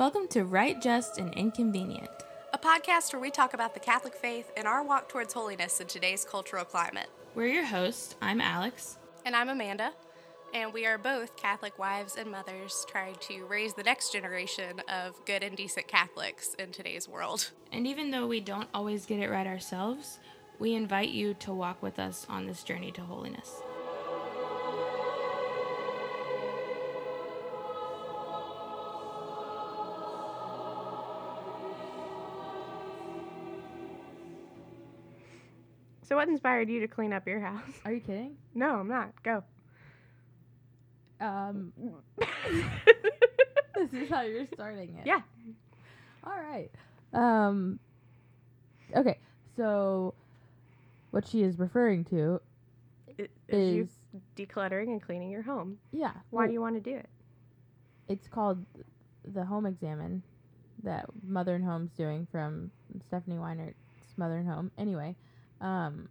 Welcome to Right, Just, and Inconvenient. a podcast where we talk about the Catholic faith and our walk towards holiness in today's cultural climate. We're your hosts. I'm Alex. And I'm Amanda, and we are both Catholic wives and mothers trying to raise the next generation of good and decent Catholics in today's world. And even though we don't always get it right ourselves, we invite you to walk with us on this journey to holiness. So, what inspired you to clean up your house? Are you kidding? No, I'm not. Go. Um, this is how you're starting it. Yeah. All right. Um. Okay. So, what she is referring to, It, is you decluttering and cleaning your home. yeah. Why well, do you want to do it? It's called the Home Examen that Mother and Home's doing from Stephanie Weinert's Mother and Home. Anyway, um,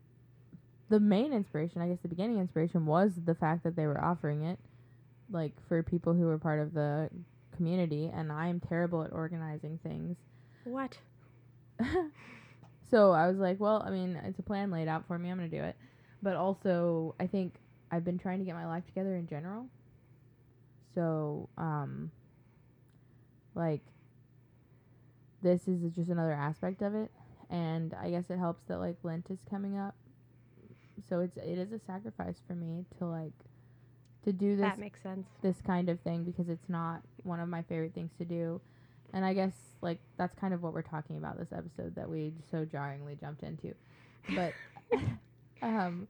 the main inspiration, I guess, the beginning inspiration was the fact that they were offering it, like for people who were part of the community, and I'm terrible at organizing things. What? so I was like, well, I mean, it's a plan laid out for me. I'm going to do it. But also, I think I've been trying to get my life together in general. So, um, like, this is just another aspect of it. And I guess it helps that, like, Lent is coming up. So it's, it is a sacrifice for me to, like, to do this That makes sense. this kind of thing because it's not one of my favorite things to do. And I guess like that's kind of what we're talking about this episode that we so jarringly jumped into. But um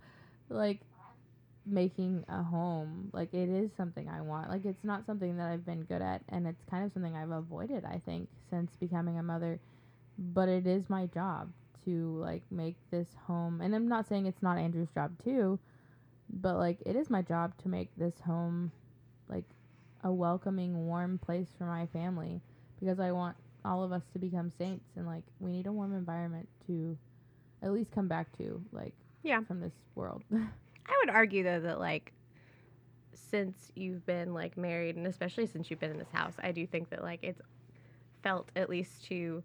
like making a home, like it is something I want. Like it's not something that I've been good at and it's kind of something I've avoided, I think, since becoming a mother. But it is my job to like make this home and I'm not saying it's not Andrew's job too, but like it is my job to make this home like a welcoming warm place for my family because i want all of us to become saints and like we need a warm environment to at least come back to like Yeah. from this world I would argue though that like since you've been like married and especially since you've been in this house, I do think that like it's felt at least to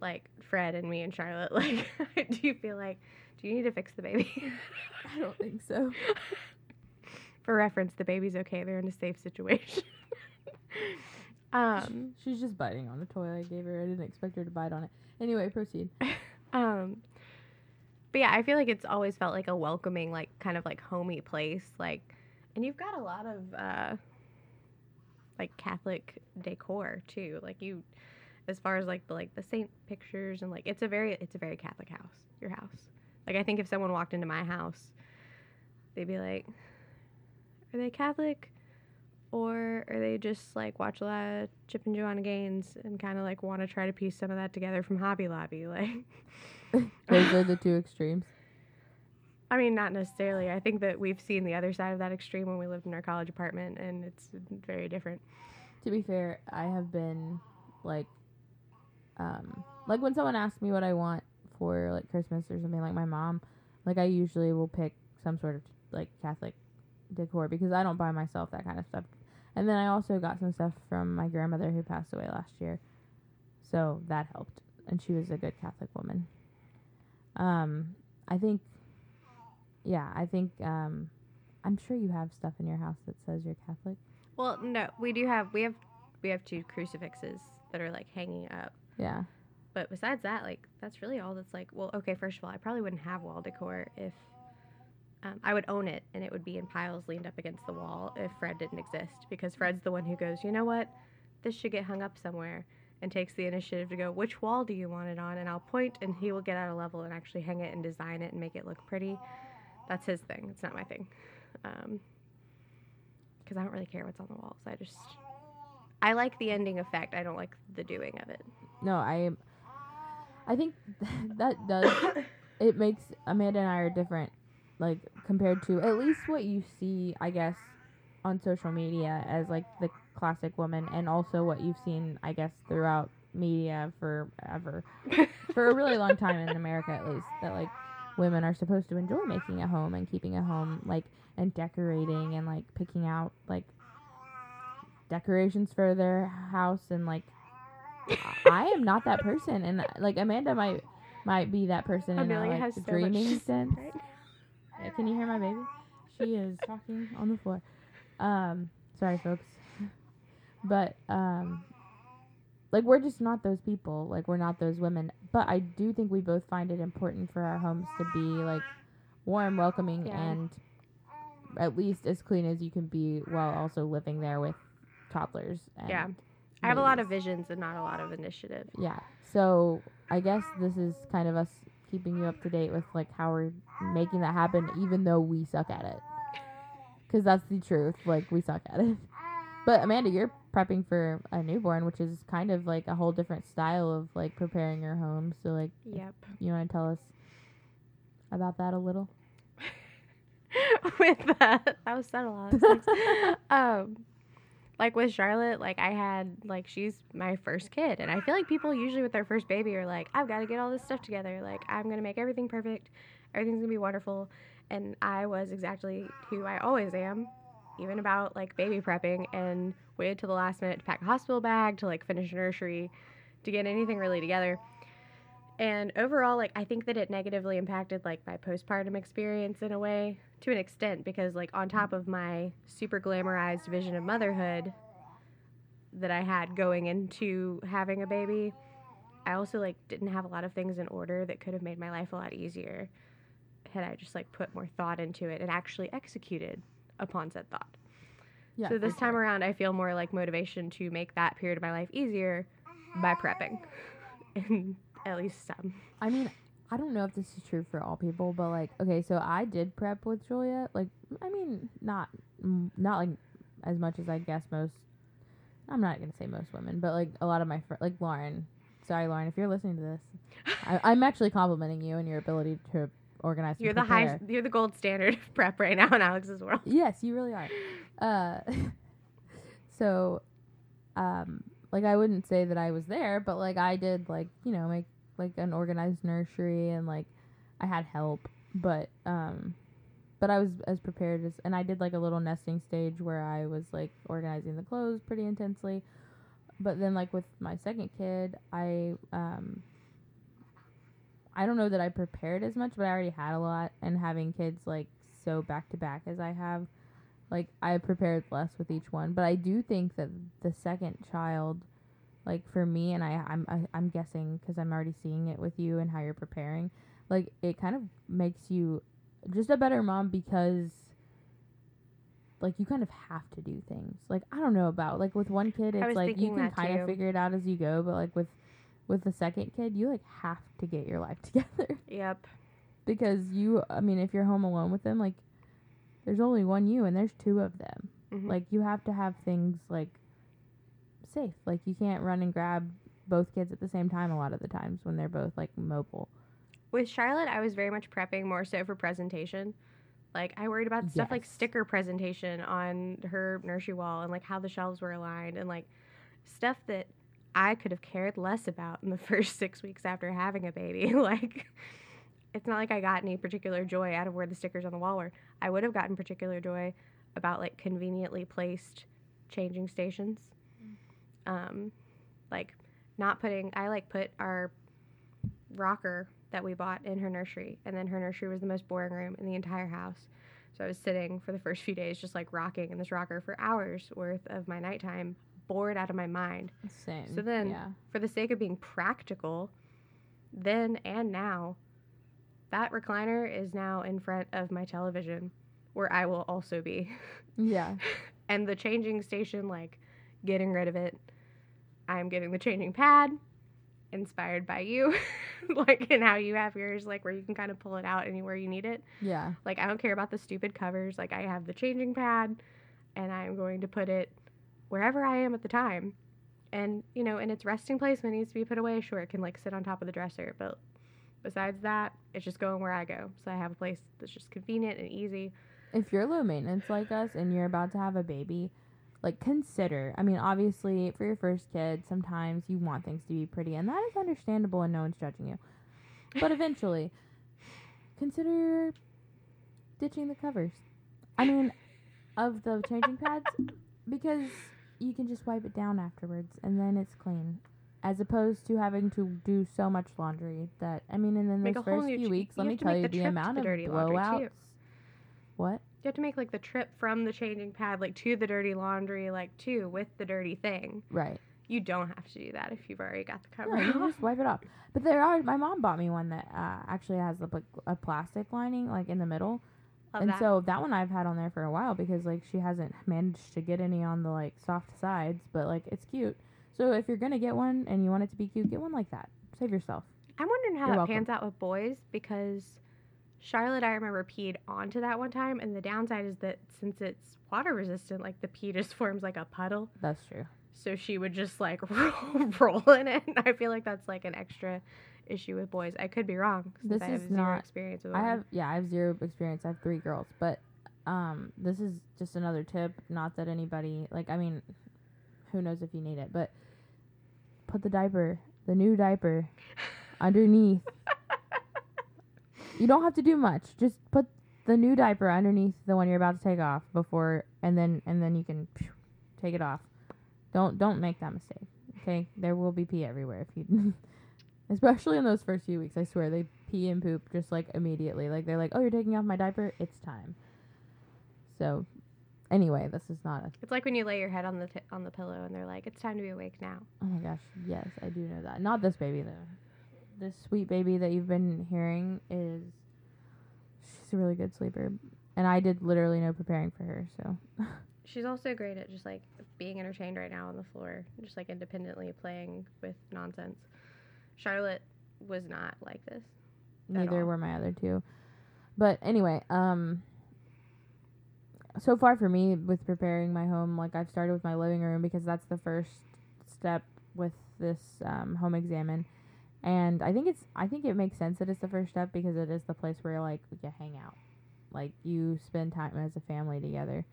like Fred and me and Charlotte like do you feel like do you need to fix the baby? i don't think so For reference, the baby's okay. They're in a safe situation. um she's just biting on a toy i gave her i didn't expect her to bite on it anyway proceed um but yeah, I feel like it's always felt like a welcoming, like kind of like homey place. Like and you've got a lot of uh like Catholic decor too. Like you as far as like the like the saint pictures and like it's a very it's a very Catholic house, your house. Like I think if someone walked into my house, they'd be like, Are they Catholic? Or are they just like watch a lot of Chip and Joanna Gaines and kind of like want to try to piece some of that together from Hobby Lobby? Like, those are the two extremes I mean, not necessarily. I think that we've seen the other side of that extreme when we lived in our college apartment, and it's very different. to be fair i have been like um like when someone asks me what i want for like christmas or something like my mom like i usually will pick some sort of like catholic decor because i don't buy myself that kind of stuff. And then i also got some stuff from my grandmother who passed away last year. So that helped. And she was a good catholic woman. Um i think yeah i think um i'm sure you have stuff in your house that says you're catholic. Well, no, we do have we have we have two crucifixes that are like hanging up. Yeah But besides that, like that's really all that's like. Well, okay, first of all, I probably wouldn't have wall decor if um, I would own it and it would be in piles leaned up against the wall if Fred didn't exist because Fred's the one who goes, you know what, this should get hung up somewhere and takes the initiative to go, which wall do you want it on? And I'll point and he will get out a level and actually hang it and design it and make it look pretty. That's his thing. It's not my thing. Um, because I don't really care what's on the walls. I just I like the ending effect. I don't like the doing of it. No, I I think that does it makes Amanda and I are different like compared to at least what you see, I guess, on social media as like the classic woman and also what you've seen, I guess, throughout media forever. for a really long time in America at least, that like women are supposed to enjoy making a home and keeping a home like and decorating and like picking out like decorations for their house and like I am not that person, and like Amanda might might be that person in a like has so dreaming sense. right? Yeah, Can you hear my baby? She is talking on the floor. Um, sorry, folks. But um, like we're just not those people. Like we're not those women. But I do think we both find it important for our homes to be like warm, welcoming, Yeah. and at least as clean as you can be while also living there with toddlers. And Yeah. I have a lot of visions and not a lot of initiative. Yeah. So I guess this is kind of us keeping you up to date with like how we're making that happen, even though we suck at it. Because that's the truth. Like we suck at it. But Amanda, you're prepping for a newborn, which is kind of like a whole different style of like preparing your home. So like, Yep. you want to tell us about that a little? with that, that was said a lot of um, like with Charlotte, like I had like she's my first kid, and I feel like people usually with their first baby are like, I've got to get all this stuff together. Like I'm gonna make everything perfect, everything's gonna be wonderful, and I was exactly who I always am, even about like baby prepping, and waited till the last minute to pack a hospital bag to like finish nursery, to get anything really together. And overall, like I think that it negatively impacted like my postpartum experience in a way to an extent because like on top of my super glamorized vision of motherhood that I had going into having a baby, I also like didn't have a lot of things in order that could have made my life a lot easier had I just like put more thought into it and actually executed upon said thought. Yeah. so this time around, I feel more like motivation to make that period of my life easier by prepping, and at least some. I mean, I don't know if this is true for all people, but like, okay, so I did prep with Julia. Like, I mean, not not like as much as I guess most. I'm not gonna say most women, but like a lot of my friends, like Lauren. Sorry, Lauren, if you're listening to this, I, I'm actually complimenting you and your ability to organize. You're the high, you're the gold standard of prep right now in Alex's world. Yes, you really are. Uh, so, um, like I wouldn't say that I was there, but like I did, like you know, make like an organized nursery and like I had help, but um, but I was as prepared as, and I did like a little nesting stage where I was like organizing the clothes pretty intensely. But then, like with my second kid, I um, I don't know that I prepared as much, but I already had a lot, and having kids like so back to back as I have, like I prepared less with each one. But I do think that the second child, like for me, and I I'm I, I'm guessing because I'm already seeing it with you and how you're preparing, like it kind of makes you just a better mom because like you kind of have to do things. Like I don't know about like with one kid, it's like you can kind too. of figure it out as you go, but like with with the second kid, you like have to get your life together Yep. because you. I mean, if you're home alone with them, like there's only one you and there's two of them. Mhm. Like you have to have things like safe. Like you can't run and grab both kids at the same time a lot of the times when they're both like mobile. With Charlotte, I was very much prepping more so for presentation. Like I worried about stuff like sticker presentation on her nursery wall and like how the shelves were aligned and like stuff that I could have cared less about in the first six weeks after having a baby. like it's not like I got any particular joy out of where the stickers on the wall were. I would have gotten particular joy about like conveniently placed changing stations. Um, like not putting I like put our rocker that we bought in her nursery and then her nursery was the most boring room in the entire house. So I was sitting for the first few days just like rocking in this rocker for hours worth of my nighttime, bored out of my mind. Same. So then- yeah. For the sake of being practical, then and now, that recliner is now in front of my television where I will also be. Yeah. and the changing station, like getting rid of it. I'm getting the changing pad inspired by you, like, and how you have yours, like, where you can kind of pull it out anywhere you need it. Yeah. Like, I don't care about the stupid covers. Like, I have the changing pad and I'm going to put it wherever I am at the time. And, you know, in its resting place when it needs to be put away, sure, it can, like, sit on top of the dresser. But besides that, it's just going where I go. So I have a place that's just convenient and easy. if you're low maintenance like us and you're about to have a baby, like consider. I mean, obviously, for your first kid, sometimes you want things to be pretty, and that is understandable, and no one's judging you. But eventually, consider ditching the covers. I mean, of the changing pads, because you can just wipe it down afterwards, and then it's clean. As opposed to having to do so much laundry that I mean, and then Make those first few ch- weeks, let me tell you the the amount the of blowouts. What? You have to make like the trip from the changing pad like to the dirty laundry like to with the dirty thing. Right. You don't have to do that if you've already got the cover No, you can just wipe it off. But there are. My mom bought me one that uh, actually has a, a plastic lining like in the middle, Love and that. so that one I've had on there for a while because like she hasn't managed to get any on the like soft sides, but like it's cute. So if you're gonna get one and you want it to be cute, get one like that. Save yourself. I'm wondering how You're that welcome. pans out with boys because Charlotte, I remember, peed onto that one time, and the downside is that since it's water resistant, like the pee just forms like a puddle, That's true. so she would just like roll, roll in it. I feel like that's like an extra issue with boys. I could be wrong. Since This I have is zero not- experience with I have yeah, I have zero experience. I have three girls, but um, this is just another tip. Not that anybody like. I mean, who knows if you need it, but put the diaper, the new diaper, underneath. you don't have to do much. Just put the new diaper underneath the one you're about to take off before, and then and then you can phew, take it off. Don't don't make that mistake. Okay, there will be pee everywhere if you. Especially in those first few weeks, I swear they pee and poop just like immediately. Like they're like, "Oh, you're taking off my diaper. It's time." So, anyway, this is not a. It's like when you lay your head on the t- on the pillow, and they're like, "It's time to be awake now." Oh my gosh, yes, I do know that. Not this baby though. This sweet baby that you've been hearing is. She's a really good sleeper, and I did literally no preparing for her. So She's also great at just like being entertained right now on the floor, just like independently playing with nonsense. Charlotte was not like this. neither were my other two. But anyway, um so far for me with preparing my home, like I've started with my living room because that's the first step with this um, home examen. And I think it's I think it makes sense that it's the first step because it is the place where like you hang out. Like you spend time as a family together.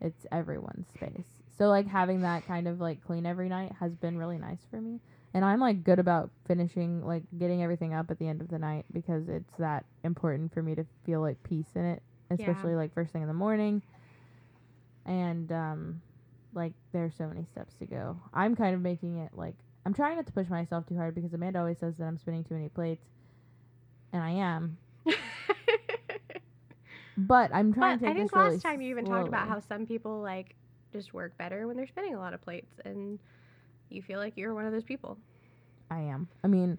It's everyone's space. So like having that kind of like clean every night has been really nice for me. And I'm like good about finishing like getting everything up at the end of the night because it's that important for me to feel like peace in it, especially like first thing in the morning. And um like there's so many steps to go. I'm kind of making it like I'm trying not to push myself too hard because Amanda always says that I'm spinning too many plates. And I am. But I'm trying but to I think this really last time you even talked about how some people like just work better when they're spinning a lot of plates, and you feel like you're one of those people. I am. I mean,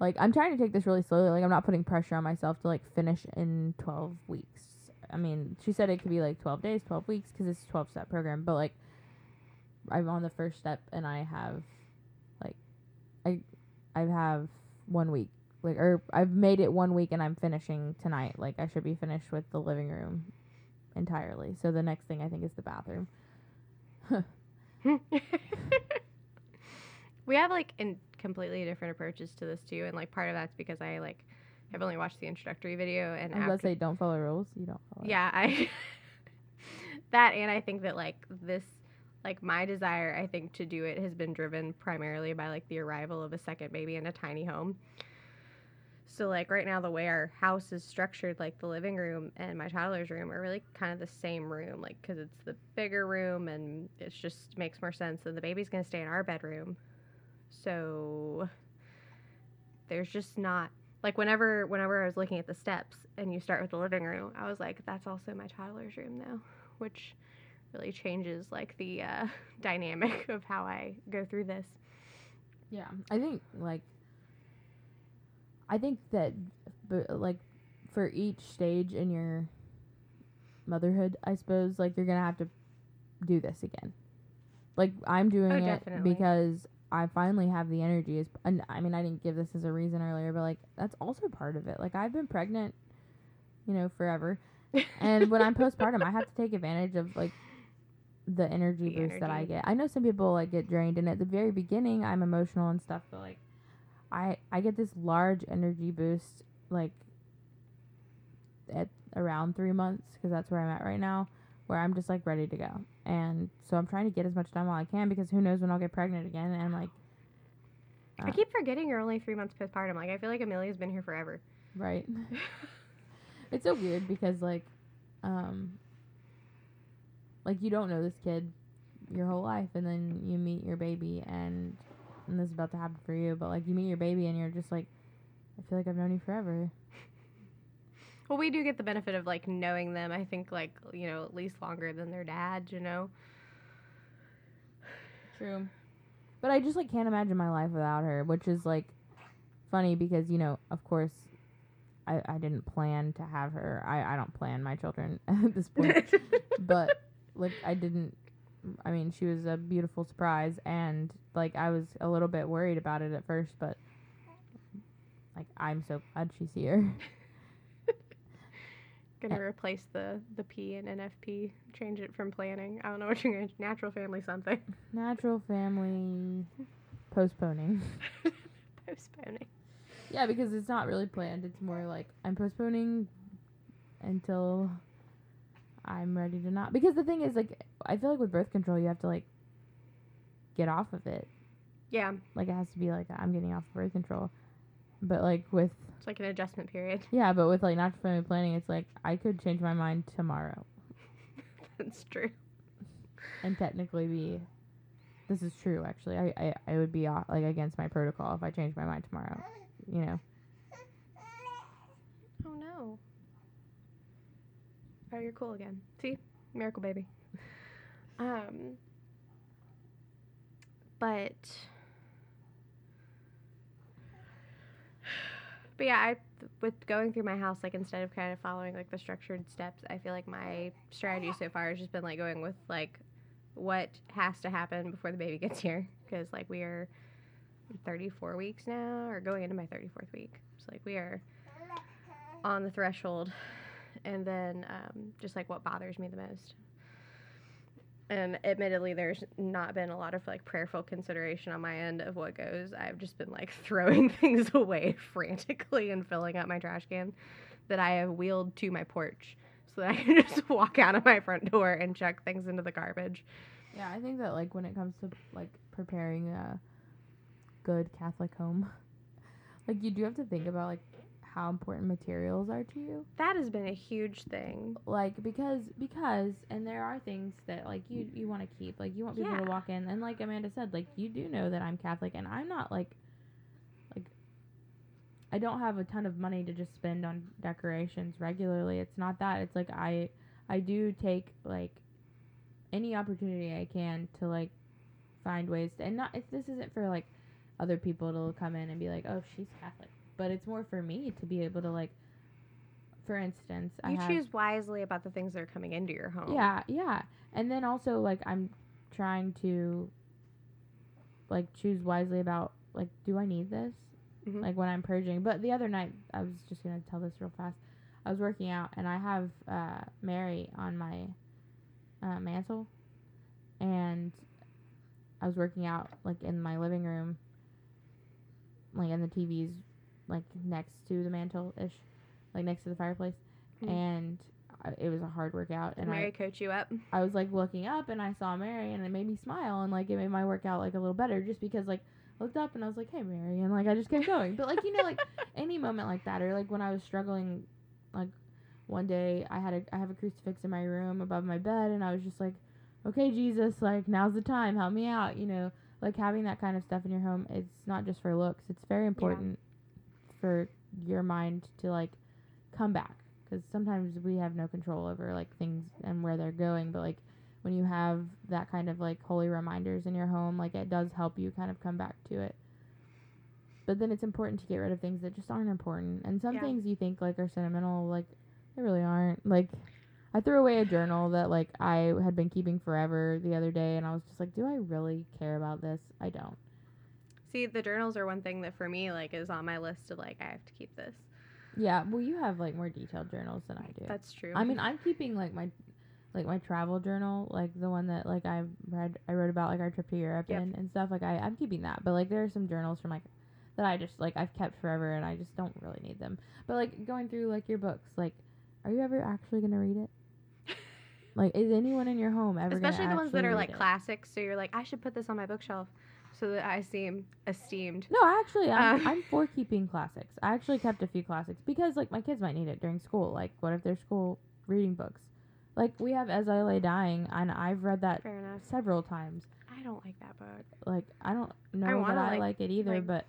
like I'm trying to take this really slowly. Like I'm not putting pressure on myself to like finish in 12 weeks. I mean, she said it could be like 12 days, 12 weeks because it's a 12 step program. But like, I'm on the first step and I have, like, I, I have one week. Like, or I've made it one week and I'm finishing tonight. Like, I should be finished with the living room entirely. So the next thing I think is the bathroom. we have like in completely different approaches to this too, and like part of that's because I like have only watched the introductory video, and I was about to after- say, don't follow rules. You don't follow. yeah, I that and I think that like this like my desire I think to do it has been driven primarily by like the arrival of a second baby in a tiny home. So like right now the way our house is structured like the living room and my toddler's room are really kind of the same room like cuz it's the bigger room and it just makes more sense and the baby's going to stay in our bedroom. So there's just not like whenever whenever I was looking at the steps and you start with the living room, I was like, that's also my toddler's room though, which really changes like the uh, dynamic of how I go through this. Yeah, I think like I think that but like for each stage in your motherhood, I suppose like you're going to have to do this again. Like I'm doing Oh, it because I finally have the energy is and I mean I didn't give this as a reason earlier, but like that's also part of it. Like I've been pregnant, you know, forever. And when I'm postpartum, I have to take advantage of like the energy The boost that I get. I know some people like get drained, and at the very beginning, I'm emotional and stuff, but like, I I get this large energy boost like at around three months because that's where I'm at right now, where I'm just like ready to go, and so I'm trying to get as much done while I can because who knows when I'll get pregnant again, and like, I keep forgetting you're only three months postpartum. Like I feel like Amelia's been here forever. right. it's so weird because like um like you don't know this kid your whole life and then you meet your baby and and this is about to happen for you, but like you meet your baby and you're just like, I feel like I've known you forever. Well, we do get the benefit of like knowing them. I think like you know at least longer than their dad. You know. True. But I just like can't imagine my life without her, which is like funny because you know, of course, I I didn't plan to have her. I I don't plan my children at this point, but like I didn't. I mean, she was a beautiful surprise, and like I was a little bit worried about it at first, but like I'm so glad she's here. Gonna uh, replace the the P and NFP. Change it from planning. I don't know what you're gonna. Natural family something. Natural family postponing. Postponing. Yeah, because it's not really planned. It's more like I'm postponing until I'm ready to not. Because the thing is, like, I feel like with birth control, you have to like get off of it. Yeah, Like, it has to be like I'm getting off of birth control. But like with it's like an adjustment period. yeah, but with like natural family planning, it's like I could change my mind tomorrow That's true. and technically be. This is true, actually. I I, I would be uh, like against my protocol if I changed my mind tomorrow. You know. Oh no. Oh, you're cool again. See, miracle baby. Um, but but yeah, I with going through my house, like instead of kind of following like the structured steps, I feel like my strategy so far has just been like going with like what has to happen before the baby gets here, because like we are 34 weeks now, or going into my 34th week. So like we are on the threshold, and then um, just like what bothers me the most. And admittedly, there's not been a lot of like prayerful consideration on my end of what goes. I've just been like throwing things away frantically and filling up my trash can that I have wheeled to my porch so that I can just walk out of my front door and chuck things into the garbage. Yeah, I think that like when it comes to like preparing a good Catholic home, like you do have to think about like how important materials are to you. That has been a huge thing. Like because because and there are things that like you you want to keep. Like you want people Yeah. to walk in and like Amanda said, like you do know that I'm Catholic and I'm not like like I don't have a ton of money to just spend on decorations regularly. It's not that. It's like I I do take like any opportunity I can to like find ways to, and not if this isn't for like other people to come in and be like, "Oh, she's Catholic." But it's more for me to be able to like for instance, I You have choose wisely about the things that are coming into your home. yeah, yeah. And then also like I'm trying to like choose wisely about like do I need this? Mhm. Like when I'm purging. But the other night I was just going to tell this real fast. I was working out and I have uh Mary on my uh mantle and I was working out like in my living room like and the TV's like next to the mantle ish like next to the fireplace Mhm. and I, it was a hard workout Did and Mary I coach you up? I was like looking up and I saw Mary and it made me smile and like it made my workout like a little better just because like I looked up and I was like, Hey Mary and like I just kept going. But like you know, like any moment like that or like when I was struggling like one day I had a I have a crucifix in my room above my bed and I was just like, Okay, Jesus, like now's the time, help me out, you know. Like having that kind of stuff in your home, it's not just for looks. It's very important for your mind to like come back. Because sometimes we have no control over like things and where they're going but like when you have that kind of like holy reminders in your home like it does help you kind of come back to it. But then it's important to get rid of things that just aren't important. And some Yeah. things you think like are sentimental like they really aren't. Like i threw away a journal that like i had been keeping forever the other day and i was just like do i really care about this? I don't See, the journals are one thing that for me like is on my list of like I have to keep this. yeah well you have like more detailed journals than i do That's true. I mean, I'm keeping like my like my travel journal, like the one that like I read I wrote about like our trip to Europe Yep. and, and stuff. Like I I'm keeping that. But like there are some journals from like that I just like I've kept forever and I just don't really need them. But like going through like your books, like are you ever actually gonna read it? Like is anyone in your home ever Especially the ones that are like classics. So you're like, I should put this on my bookshelf so that I seem esteemed. No, actually, I'm, Uh. I'm for keeping classics. I actually kept a few classics because, like, my kids might need it during school. Like, what if they're school reading books? Like, we have As I Lay Dying, and I've read that Fair enough. several times. I don't like that book. like I don't know that wanna, I like- like, it either, like- but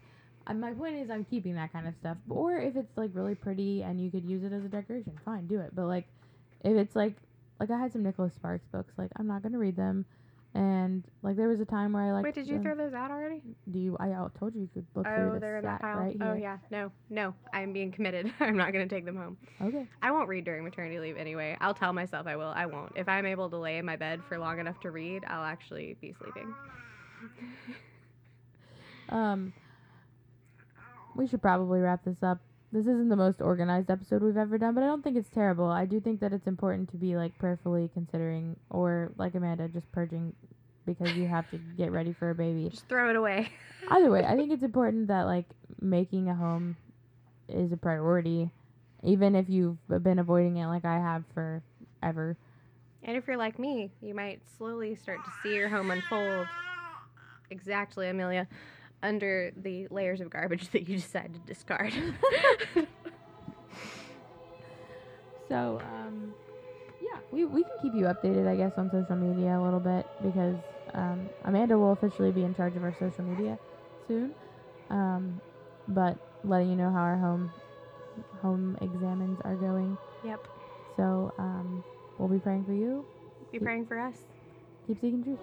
uh, my point is I'm keeping that kind of stuff. Or if it's like really pretty and you could use it as a decoration, fine, do it. But like if it's like like I had some Nicholas Sparks books, like I'm not gonna read them. And like there was a time where I like Wait, did you throw those out already? Do you? I told you you could look through Oh, the they're in that pile. right oh yeah, no, no, I'm being committed. I'm not gonna take them home. Okay. I won't read during maternity leave anyway. I'll tell myself I will. I won't. If I'm able to lay in my bed for long enough to read, I'll actually be sleeping. Um, we should probably wrap this up. This isn't the most organized episode we've ever done, but I don't think it's terrible. I do think that it's important to be like prayerfully considering, or like Amanda, just purging because you have to get ready for a baby. Just throw it away. Either way, I think it's important that like making a home is a priority, even if you've been avoiding it like I have forever. And if you're like me, you might slowly start to see your home unfold. Exactly, Amelia. Under the layers of garbage that you decide to discard. So, um, yeah, we, we can keep you updated, I guess, on social media a little bit because um, Amanda will officially be in charge of our social media soon. Um, but letting you know how our home home examens are going. yep. So, um, we'll be praying for you. Be praying for us. Keep seeking truth.